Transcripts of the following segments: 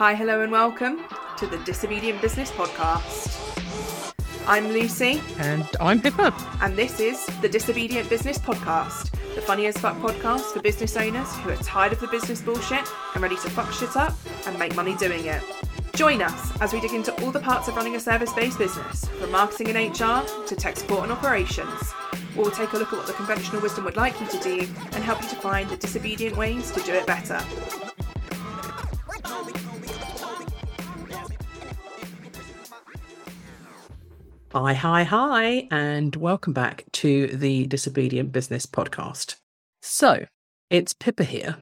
Hi, hello, and welcome to the Disobedient Business Podcast. I'm Lucy, And I'm Pippa. and this is the Disobedient Business Podcast, the funny as fuck podcast for business owners who are tired of the business bullshit and ready to fuck shit up and make money doing it. Join us as we dig into all the parts of running a service based business, from marketing and HR to tech support and operations. We'll take a look at what the conventional wisdom would like you to do and help you to find the disobedient ways to do it better. Hi, hi, hi, and welcome back to the Disobedient Business Podcast. So, it's Pippa here,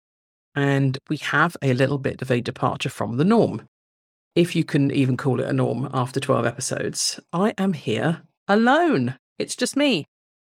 and we have a little bit of a departure from the norm. If you can even call it a norm after 12 episodes, I am here alone. It's just me.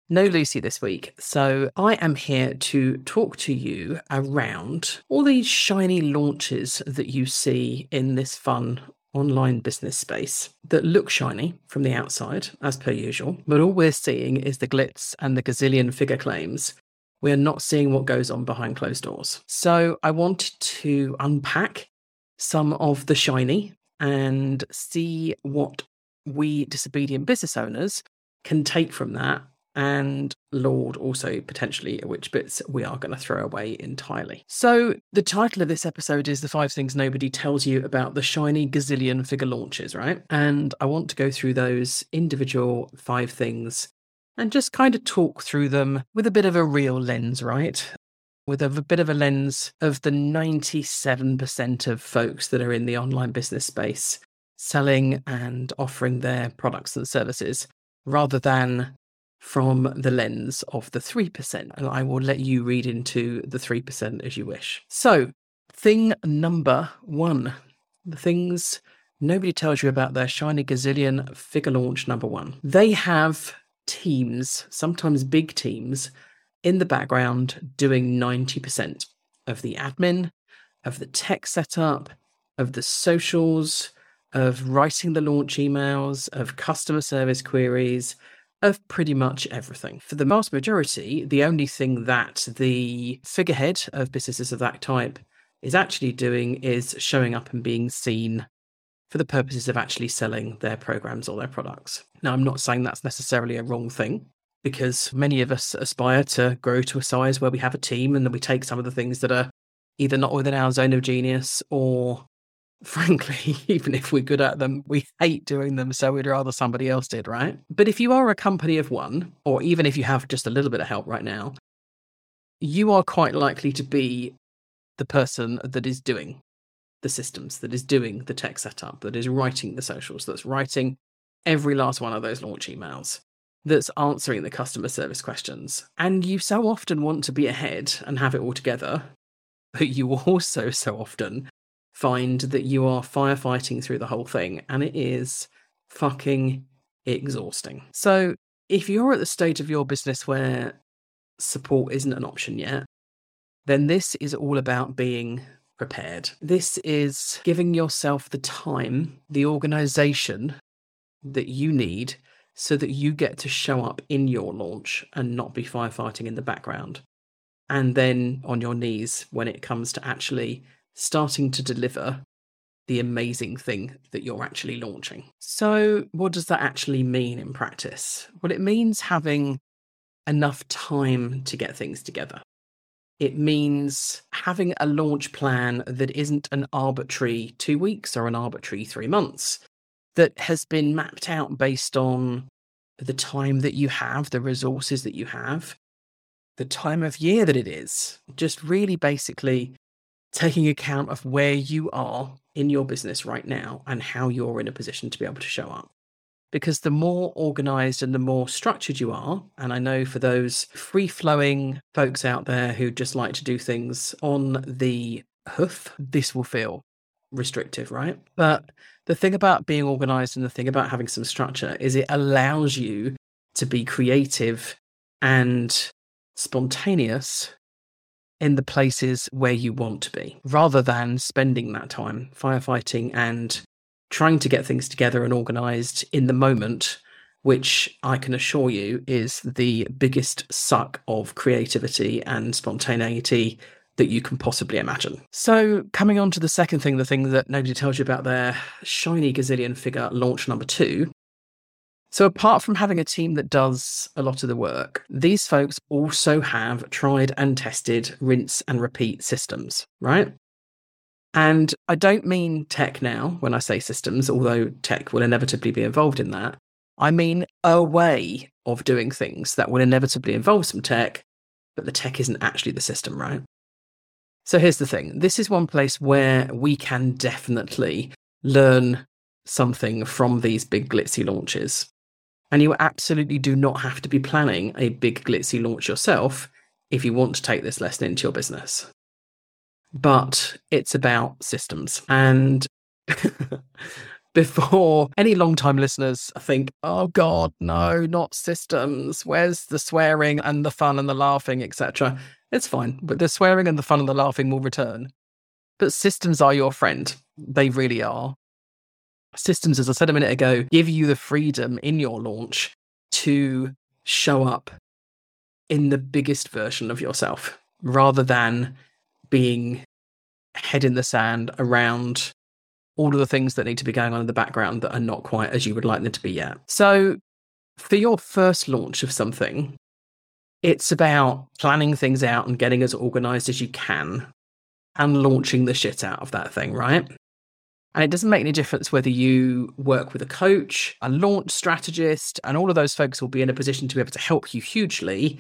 No Lucy this week. So, I am here to talk to you around all these shiny launches that you see in this fun online business space that look shiny from the outside, as per usual, but all we're seeing is the glitz and the gazillion figure claims. We are not seeing what goes on behind closed doors. So I wanted to unpack some of the shiny and see what we disobedient business owners can take from that and Lord also potentially which bits we are going to throw away entirely. So, the title of this episode is The Five Things Nobody Tells You About the Shiny Gazillion Figure Launches, right? And I want to go through those individual five things and just kind of talk through them with a bit of a real lens, right? With a, a bit of a lens of the 97% of folks that are in the online business space selling and offering their products and services rather than from the lens of the 3%. And I will let you read into the 3% as you wish. So, thing number one the things nobody tells you about their shiny gazillion figure launch number one. They have teams, sometimes big teams, in the background doing 90% of the admin, of the tech setup, of the socials, of writing the launch emails, of customer service queries, of pretty much everything. For the vast majority, the only thing that the figurehead of businesses of that type is actually doing is showing up and being seen for the purposes of actually selling their programs or their products. Now, I'm not saying that's necessarily a wrong thing because many of us aspire to grow to a size where we have a team and then we take some of the things that are either not within our zone of genius or frankly, even if we're good at them, we hate doing them, so we'd rather somebody else did, right? But if you are a company of one, or even if you have just a little bit of help right now, you are quite likely to be the person that is doing the systems, that is doing the tech setup, that is writing the socials, that's writing every last one of those launch emails, that's answering the customer service questions. And you so often want to be ahead and have it all together, but you also so often find that you are firefighting through the whole thing and it is fucking exhausting. So, if you're at the stage of your business where support isn't an option yet, then this is all about being prepared. This is giving yourself the time, the organization that you need so that you get to show up in your launch and not be firefighting in the background. And then on your knees when it comes to actually starting to deliver the amazing thing that you're actually launching. So, what does that actually mean in practice? Well, it means having enough time to get things together. It means having a launch plan that isn't an arbitrary two weeks or an arbitrary three months, that has been mapped out based on the time that you have, the resources that you have, the time of year that it is. Just really basically taking account of where you are in your business right now and how you're in a position to be able to show up. Because the more organized and the more structured you are, and I know for those free flowing folks out there who just like to do things on the hoof, this will feel restrictive, right? But the thing about being organized and the thing about having some structure is it allows you to be creative and spontaneous in the places where you want to be, rather than spending that time firefighting and trying to get things together and organized in the moment, which I can assure you is the biggest suck of creativity and spontaneity that you can possibly imagine. So, coming on to the second thing, the thing that nobody tells you about their shiny gazillion figure launch number two. So, apart from having a team that does a lot of the work, these folks also have tried and tested rinse and repeat systems, right? And I don't mean tech now when I say systems, although tech will inevitably be involved in that. I mean a way of doing things that will inevitably involve some tech, but the tech isn't actually the system, right? So here's the thing this is one place where we can definitely learn something from these big glitzy launches. And you absolutely do not have to be planning a big glitzy launch yourself if you want to take this lesson into your business. But it's about systems. And before any long-time listeners think, oh God, no, not systems. Where's the swearing and the fun and the laughing, etc.? It's fine, but the swearing and the fun and the laughing will return. But systems are your friend. They really are. Systems, as I said a minute ago, give you the freedom in your launch to show up in the biggest version of yourself rather than being head in the sand around all of the things that need to be going on in the background that are not quite as you would like them to be yet. So, for your first launch of something, it's about planning things out and getting as organized as you can and launching the shit out of that thing, right? And it doesn't make any difference whether you work with a coach, a launch strategist, and all of those folks will be in a position to be able to help you hugely.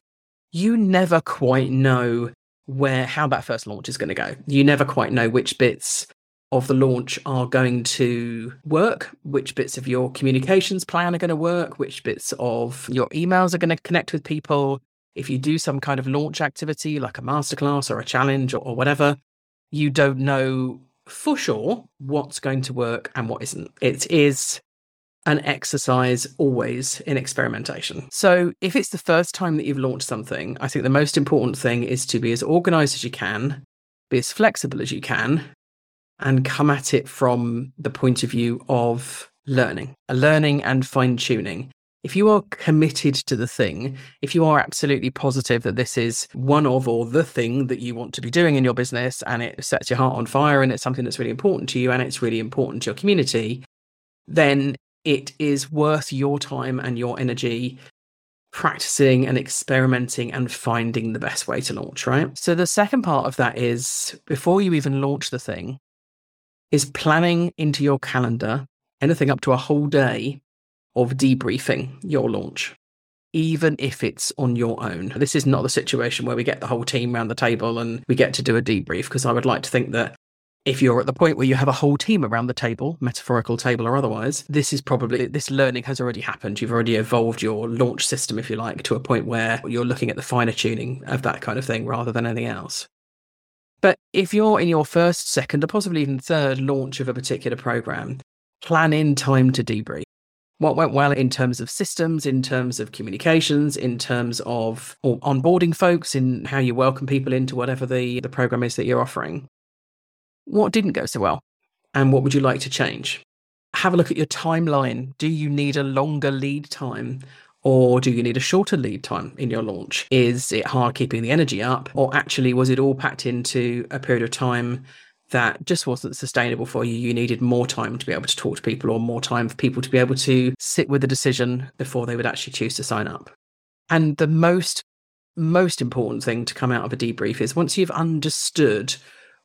You never quite know where how that first launch is going to go. You never quite know which bits of the launch are going to work, which bits of your communications plan are going to work, which bits of your emails are going to connect with people. If you do some kind of launch activity like a masterclass or a challenge or, or whatever, you don't know for sure what's going to work and what isn't. It is an exercise always in experimentation. So, if it's the first time that you've launched something, I think the most important thing is to be as organized as you can, be as flexible as you can, and come at it from the point of view of learning, learning and fine tuning. If you are committed to the thing, if you are absolutely positive that this is one of or the thing that you want to be doing in your business and it sets your heart on fire and it's something that's really important to you and it's really important to your community, then it is worth your time and your energy practicing and experimenting and finding the best way to launch, right? So the second part of that is before you even launch the thing, is planning into your calendar anything up to a whole day of debriefing your launch, even if it's on your own. This is not the situation where we get the whole team around the table and we get to do a debrief, because I would like to think that if you're at the point where you have a whole team around the table, metaphorical table or otherwise, this is probably this learning has already happened. You've already evolved your launch system, if you like, to a point where you're looking at the finer tuning of that kind of thing rather than anything else. But if you're in your first, second, or possibly even third launch of a particular program, plan in time to debrief. What went well in terms of systems, in terms of communications, in terms of onboarding folks, in how you welcome people into whatever the, the program is that you're offering. What didn't go so well? And what would you like to change? Have a look at your timeline. Do you need a longer lead time? Or do you need a shorter lead time in your launch? Is it hard keeping the energy up? Or actually, was it all packed into a period of time that just wasn't sustainable for you? You needed more time to be able to talk to people, or more time for people to be able to sit with a decision before they would actually choose to sign up. And the most, most important thing to come out of a debrief is once you've understood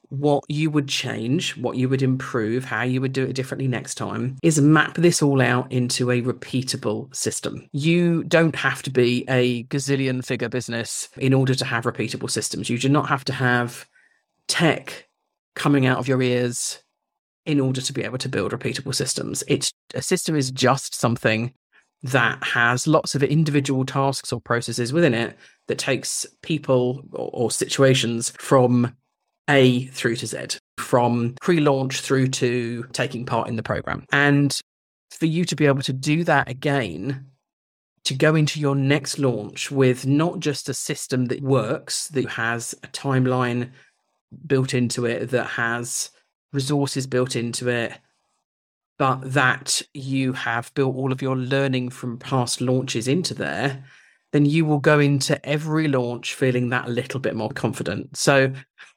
what you would change, what you would improve, how you would do it differently next time, is map this all out into a repeatable system. You don't have to be a gazillion figure business in order to have repeatable systems. You do not have to have tech coming out of your ears in order to be able to build repeatable systems. It's a system is just something that has lots of individual tasks or processes within it that takes people or, or situations from a through to Z, from pre launch through to taking part in the program. And for you to be able to do that again, to go into your next launch with not just a system that works, that has a timeline built into it, that has resources built into it, but that you have built all of your learning from past launches into there, then you will go into every launch feeling that little bit more confident. So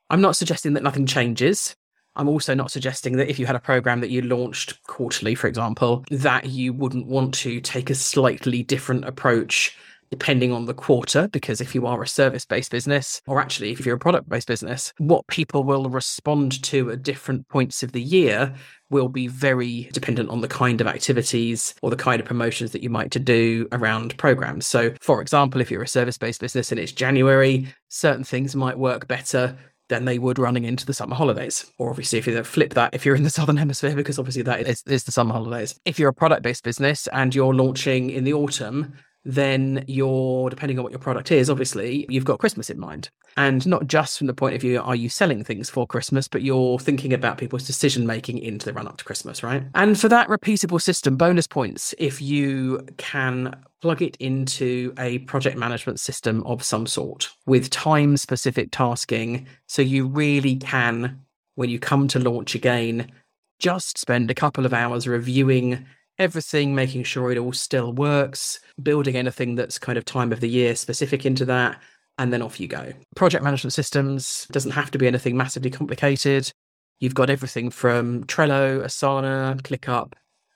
I'm not suggesting that nothing changes. I'm also not suggesting that if you had a program that you launched quarterly, for example, that you wouldn't want to take a slightly different approach depending on the quarter, because if you are a service based business, or actually if you're a product based business, what people will respond to at different points of the year will be very dependent on the kind of activities or the kind of promotions that you might to do around programs. So, for example, if you're a service based business and it's January, certain things might work better than they would running into the summer holidays. Or obviously, if you flip that, if you're in the southern hemisphere, because obviously that is, is the summer holidays. If you're a product based business and you're launching in the autumn, then you're, depending on what your product is, obviously, you've got Christmas in mind. And not just from the point of view, are you selling things for Christmas, but you're thinking about people's decision making into the run up to Christmas, right? And for that repeatable system, bonus points if you can plug it into a project management system of some sort with time specific tasking. So you really can, when you come to launch again, just spend a couple of hours reviewing everything, making sure it all still works, building anything that's kind of time of the year specific into that, and then off you go. Project management systems doesn't have to be anything massively complicated. You've got everything from Trello, Asana, ClickUp,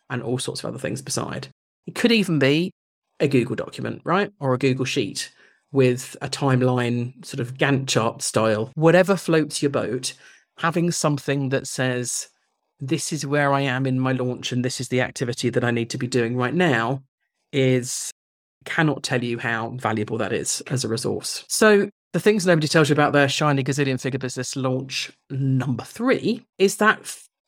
and all sorts of other things beside. It could even be a Google document, right? Or a Google Sheet with a timeline, sort of Gantt chart style. Whatever floats your boat, having something that says, this is where I am in my launch and this is the activity that I need to be doing right now is cannot tell you how valuable that is as a resource. So the things nobody tells you about their shiny gazillion figure business launch number three is that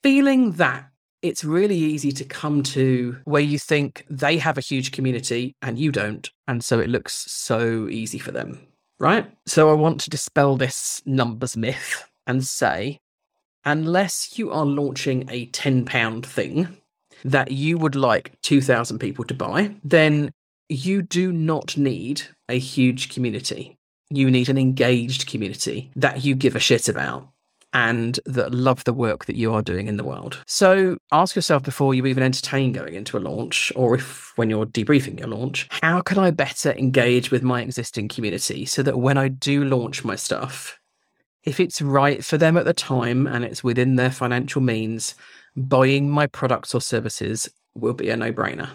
feeling that it's really easy to come to where you think they have a huge community and you don't. And so it looks so easy for them, right? So I want to dispel this numbers myth and say unless you are launching a £10 thing that you would like 2,000 people to buy, then you do not need a huge community. You need an engaged community that you give a shit about and that love the work that you are doing in the world. So ask yourself before you even entertain going into a launch, or if when you're debriefing your launch, how can I better engage with my existing community so that when I do launch my stuff, if it's right for them at the time and it's within their financial means, buying my products or services will be a no brainer.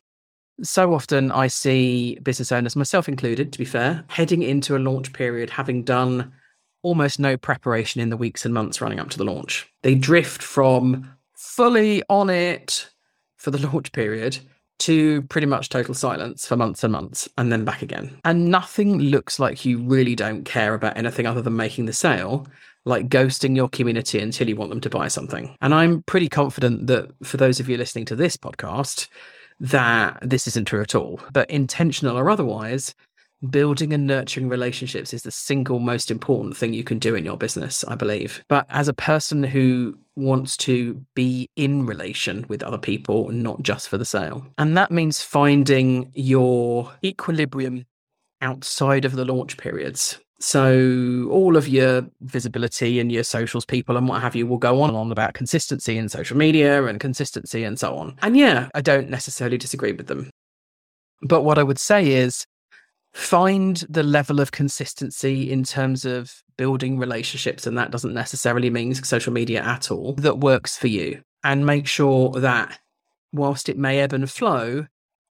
So often I see business owners, myself included, to be fair, heading into a launch period having done almost no preparation in the weeks and months running up to the launch. They drift from fully on it for the launch period to pretty much total silence for months and months and then back again. And nothing looks like you really don't care about anything other than making the sale, like ghosting your community until you want them to buy something. And I'm pretty confident that for those of you listening to this podcast, that this isn't true at all. But intentional or otherwise, building and nurturing relationships is the single most important thing you can do in your business, I believe. But as a person who wants to be in relation with other people, not just for the sale, and that means finding your equilibrium outside of the launch periods. So all of your visibility and your socials people and what have you will go on and on about consistency in social media and consistency and so on. And yeah, I don't necessarily disagree with them. But what I would say is find the level of consistency in terms of building relationships, and that doesn't necessarily mean social media at all, that works for you. And make sure that whilst it may ebb and flow,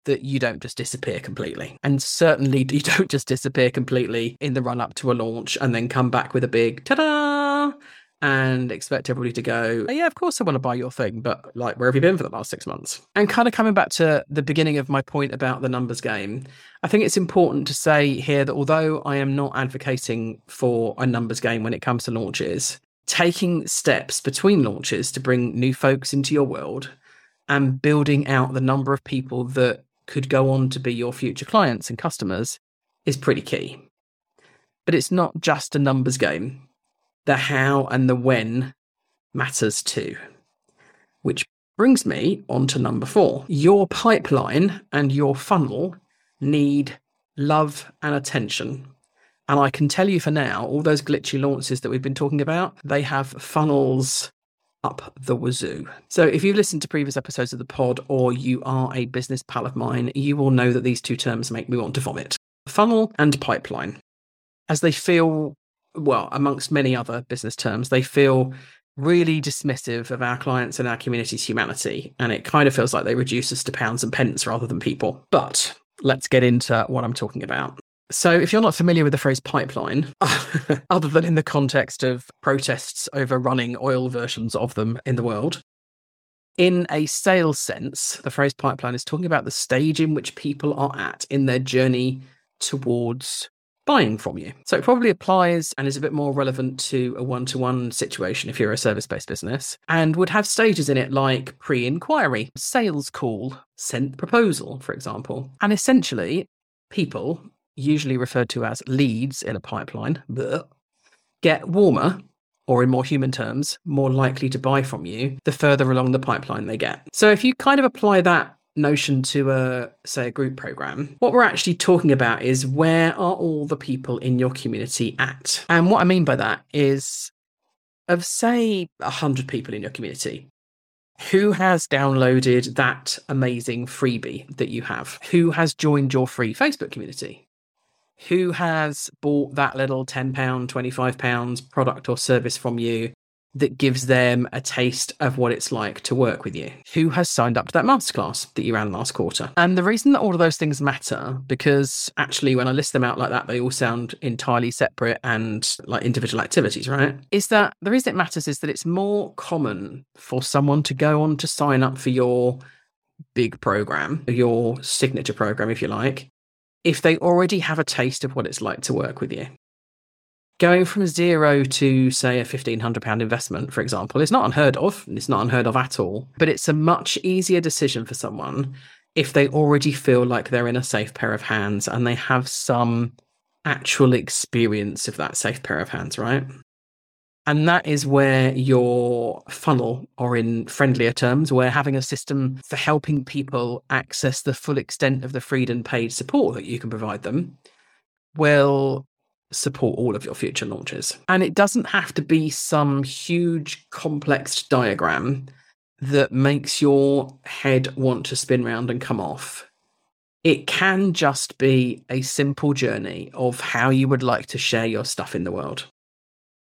that you don't just disappear completely. And certainly you don't just disappear completely in the run up to a launch and then come back with a big ta da and expect everybody to go, oh, yeah, of course I want to buy your thing, but like, where have you been for the last six months? And kind of coming back to the beginning of my point about the numbers game, I think it's important to say here that although I am not advocating for a numbers game when it comes to launches, taking steps between launches to bring new folks into your world and building out the number of people that could go on to be your future clients and customers is pretty key. But it's not just a numbers game the how and the when matters too. Which brings me on to number four. Your pipeline and your funnel need love and attention. And I can tell you for now, all those glitchy launches that we've been talking about, they have funnels up the wazoo. So if you've listened to previous episodes of the pod or you are a business pal of mine, you will know that these two terms make me want to vomit funnel and pipeline, as they feel well, amongst many other business terms, they feel really dismissive of our clients and our community's humanity. And it kind of feels like they reduce us to pounds and pence rather than people. But let's get into what I'm talking about. So, if you're not familiar with the phrase pipeline, other than in the context of protests over running oil versions of them in the world, in a sales sense, the phrase pipeline is talking about the stage in which people are at in their journey towards buying from you. So it probably applies and is a bit more relevant to a one to one situation if you're a service based business and would have stages in it like pre inquiry, sales call, sent proposal, for example. And essentially, people, usually referred to as leads in a pipeline, get warmer or in more human terms, more likely to buy from you the further along the pipeline they get. So if you kind of apply that notion to a say a group program. What we're actually talking about is where are all the people in your community at? And what i mean by that is of say 100 people in your community who has downloaded that amazing freebie that you have? Who has joined your free facebook community? Who has bought that little 10 pound 25 pounds product or service from you that gives them a taste of what it's like to work with you. Who has signed up to that masterclass that you ran last quarter? And the reason that all of those things matter, because actually, when I list them out like that, they all sound entirely separate and like individual activities, right? Is that the reason it matters is that it's more common for someone to go on to sign up for your big program, your signature program, if you like, if they already have a taste of what it's like to work with you going from zero to say a £1500 investment for example is not unheard of. It's not unheard of at all. But it's a much easier decision for someone if they already feel like they're in a safe pair of hands and they have some actual experience of that safe pair of hands right? And that is where your funnel, or in friendlier terms, where having a system for helping people access the full extent of the freed and paid support that you can provide them, will support all of your future launches. And it doesn't have to be some huge complex diagram that makes your head want to spin round and come off. It can just be a simple journey of how you would like to share your stuff in the world.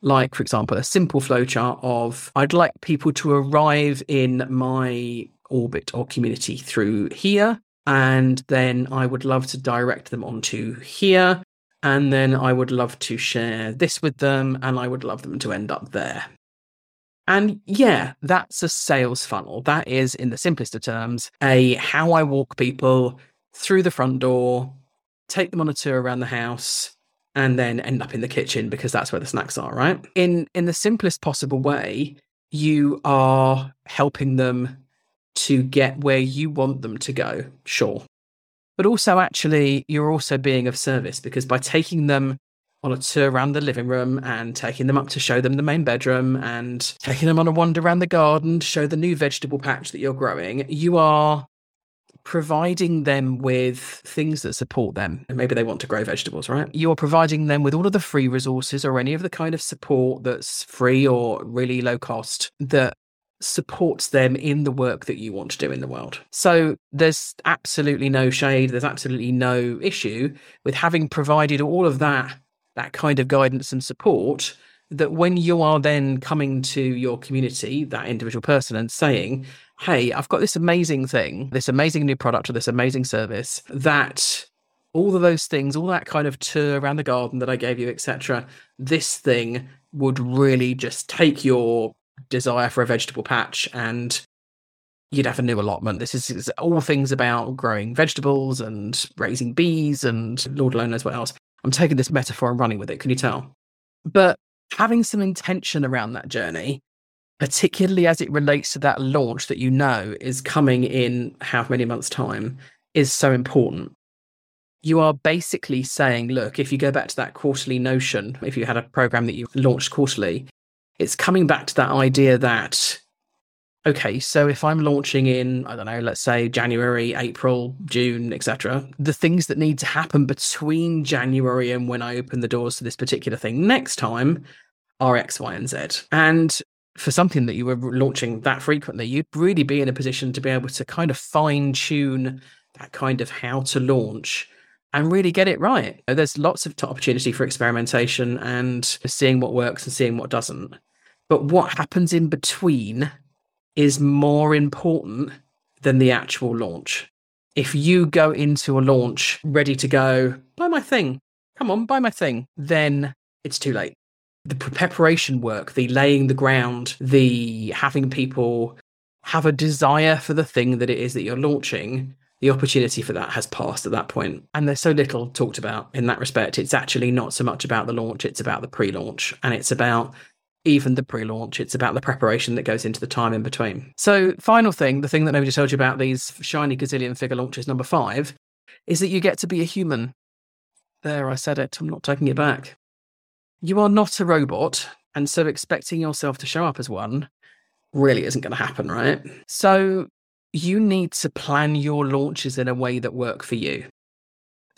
Like, for example, a simple flowchart of I'd like people to arrive in my orbit or community through here, and then I would love to direct them onto here and then I would love to share this with them, and I would love them to end up there. And yeah, that's a sales funnel. That is, in the simplest of terms, a how I walk people through the front door, take them on a tour around the house, and then end up in the kitchen because that's where the snacks are, right? In in the simplest possible way, you are helping them to get where you want them to go. Sure but also actually you're also being of service because by taking them on a tour around the living room and taking them up to show them the main bedroom and taking them on a wander around the garden to show the new vegetable patch that you're growing, you are providing them with things that support them. And maybe they want to grow vegetables, right? You're providing them with all of the free resources or any of the kind of support that's free or really low cost that supports them in the work that you want to do in the world. So there's absolutely no shade, there's absolutely no issue with having provided all of that that kind of guidance and support that when you are then coming to your community, that individual person and saying, "Hey, I've got this amazing thing, this amazing new product or this amazing service that all of those things, all that kind of tour around the garden that I gave you, etc. This thing would really just take your desire for a vegetable patch and you'd have a new allotment. This is, is all things about growing vegetables and raising bees and Lord alone knows what else. I'm taking this metaphor and running with it. Can you tell? But having some intention around that journey, particularly as it relates to that launch that you know is coming in how many months' time, is so important. You are basically saying, look, if you go back to that quarterly notion, if you had a program that you launched quarterly, it's coming back to that idea that okay so if i'm launching in i don't know let's say january april june etc the things that need to happen between january and when i open the doors to this particular thing next time are x y and z and for something that you were launching that frequently you'd really be in a position to be able to kind of fine tune that kind of how to launch and really get it right. There's lots of opportunity for experimentation and seeing what works and seeing what doesn't. But what happens in between is more important than the actual launch. If you go into a launch ready to go, buy my thing, come on, buy my thing, then it's too late. The preparation work, the laying the ground, the having people have a desire for the thing that it is that you're launching the opportunity for that has passed at that point. And there's so little talked about in that respect. It's actually not so much about the launch, it's about the pre launch. And it's about even the pre launch, it's about the preparation that goes into the time in between. So, final thing, the thing that nobody told you about these shiny gazillion figure launches, number five, is that you get to be a human. There, I said it. I'm not taking it back. You are not a robot. And so, expecting yourself to show up as one really isn't going to happen, right? So, you need to plan your launches in a way that work for you.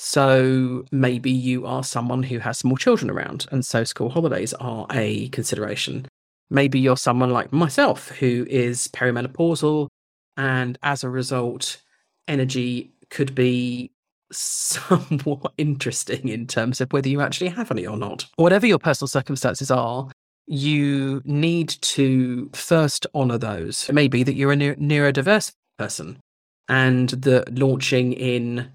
So maybe you are someone who has small children around, and so school holidays are a consideration. Maybe you're someone like myself who is perimenopausal, and as a result, energy could be somewhat interesting in terms of whether you actually have any or not. Whatever your personal circumstances are, you need to first honor those. It may be that you're a neurodiverse person. And that launching in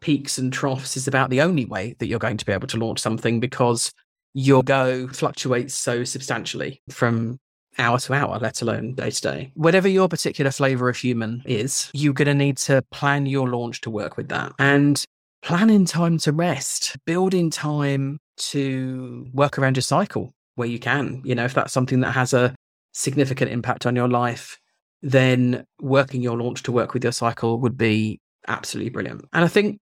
peaks and troughs is about the only way that you're going to be able to launch something because your go fluctuates so substantially from hour to hour, let alone day to day. Whatever your particular flavor of human is, you're going to need to plan your launch to work with that. And plan in time to rest, build in time to work around your cycle where you can. You know, if that's something that has a significant impact on your life, then working your launch to work with your cycle would be absolutely brilliant. And I think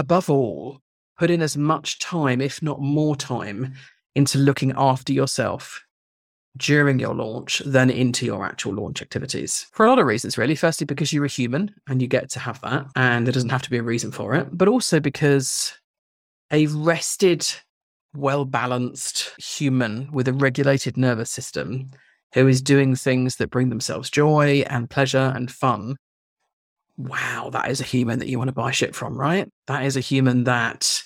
above all, put in as much time, if not more time, into looking after yourself during your launch than into your actual launch activities. For a lot of reasons, really. Firstly, because you're a human and you get to have that, and there doesn't have to be a reason for it, but also because a rested, well balanced human with a regulated nervous system who is doing things that bring themselves joy and pleasure and fun, wow, that is a human that you want to buy shit from, right? That is a human that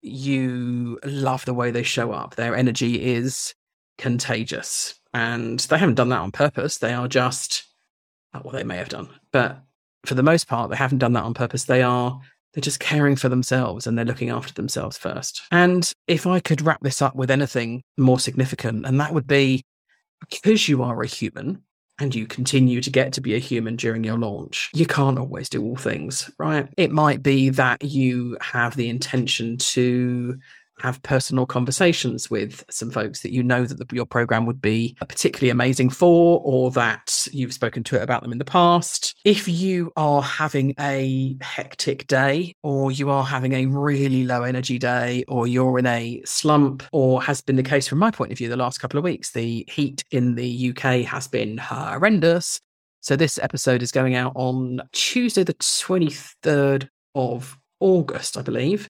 you love the way they show up. Their energy is contagious. And they haven't done that on purpose. They are just, oh, well, they may have done, but for the most part, they haven't done that on purpose. They are they're just caring for themselves and they're looking after themselves first. And if I could wrap this up with anything more significant, and that would be because you are a human and you continue to get to be a human during your launch, you can't always do all things, right? It might be that you have the intention to have personal conversations with some folks that you know that the, your program would be particularly amazing for, or that you've spoken to it about them in the past. If you are having a hectic day, or you are having a really low energy day, or you're in a slump, or has been the case from my point of view the last couple of weeks, the heat in the UK has been horrendous. So this episode is going out on Tuesday, the 23rd of August, I believe.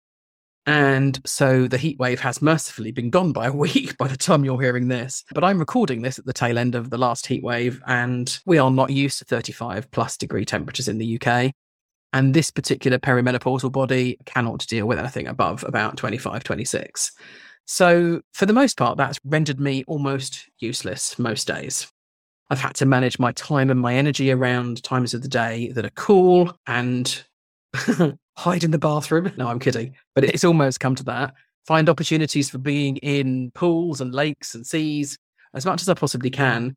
And so the heat wave has mercifully been gone by a week by the time you're hearing this. But I'm recording this at the tail end of the last heat wave, and we are not used to 35 plus degree temperatures in the UK. And this particular perimenopausal body cannot deal with anything above about 25, 26. So, for the most part, that's rendered me almost useless most days. I've had to manage my time and my energy around times of the day that are cool and hide in the bathroom. No, I'm kidding. But it's almost come to that. Find opportunities for being in pools and lakes and seas as much as I possibly can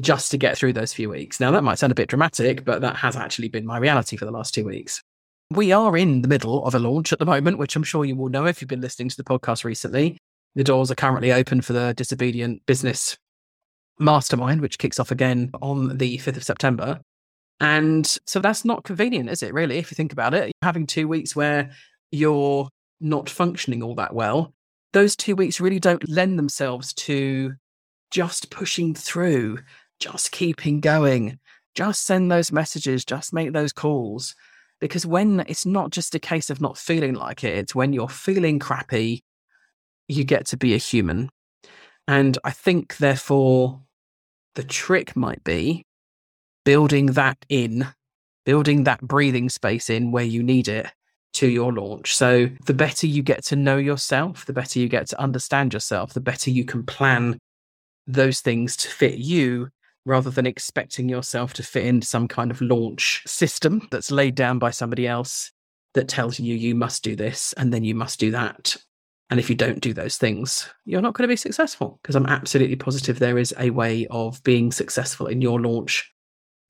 just to get through those few weeks. Now, that might sound a bit dramatic, but that has actually been my reality for the last two weeks. We are in the middle of a launch at the moment, which I'm sure you will know if you've been listening to the podcast recently. The doors are currently open for the Disobedient Business Mastermind, which kicks off again on the 5th of September. And so that's not convenient, is it, really? If you think about it, having two weeks where you're not functioning all that well, those two weeks really don't lend themselves to just pushing through, just keeping going, just send those messages, just make those calls. Because when it's not just a case of not feeling like it, it's when you're feeling crappy, you get to be a human. And I think, therefore, the trick might be building that in, building that breathing space in where you need it to your launch. So the better you get to know yourself, the better you get to understand yourself, the better you can plan those things to fit you rather than expecting yourself to fit into some kind of launch system that's laid down by somebody else that tells you you must do this and then you must do that. And if you don't do those things, you're not going to be successful because I'm absolutely positive there is a way of being successful in your launch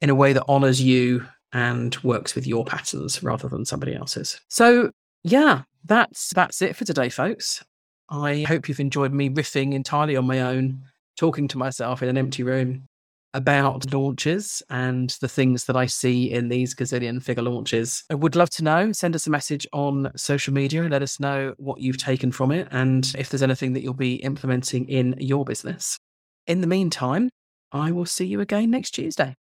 in a way that honors you and works with your patterns rather than somebody else's. So, yeah, that's that's it for today folks. I hope you've enjoyed me riffing entirely on my own, talking to myself in an empty room about launches and the things that I see in these gazillion figure launches. I would love to know. Send us a message on social media let us know what you've taken from it and if there's anything that you'll be implementing in your business. In the meantime, I will see you again next Tuesday.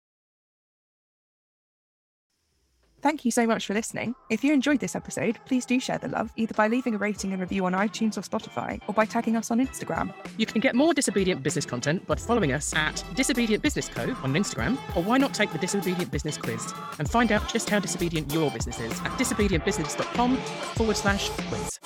Thank you so much for listening. If you enjoyed this episode, please do share the love either by leaving a rating and review on iTunes or Spotify or by tagging us on Instagram. You can get more Disobedient Business content by following us at Disobedient Business Co. on Instagram, or why not take the Disobedient Business quiz and find out just how disobedient your business is at disobedientbusiness.com forward slash quiz.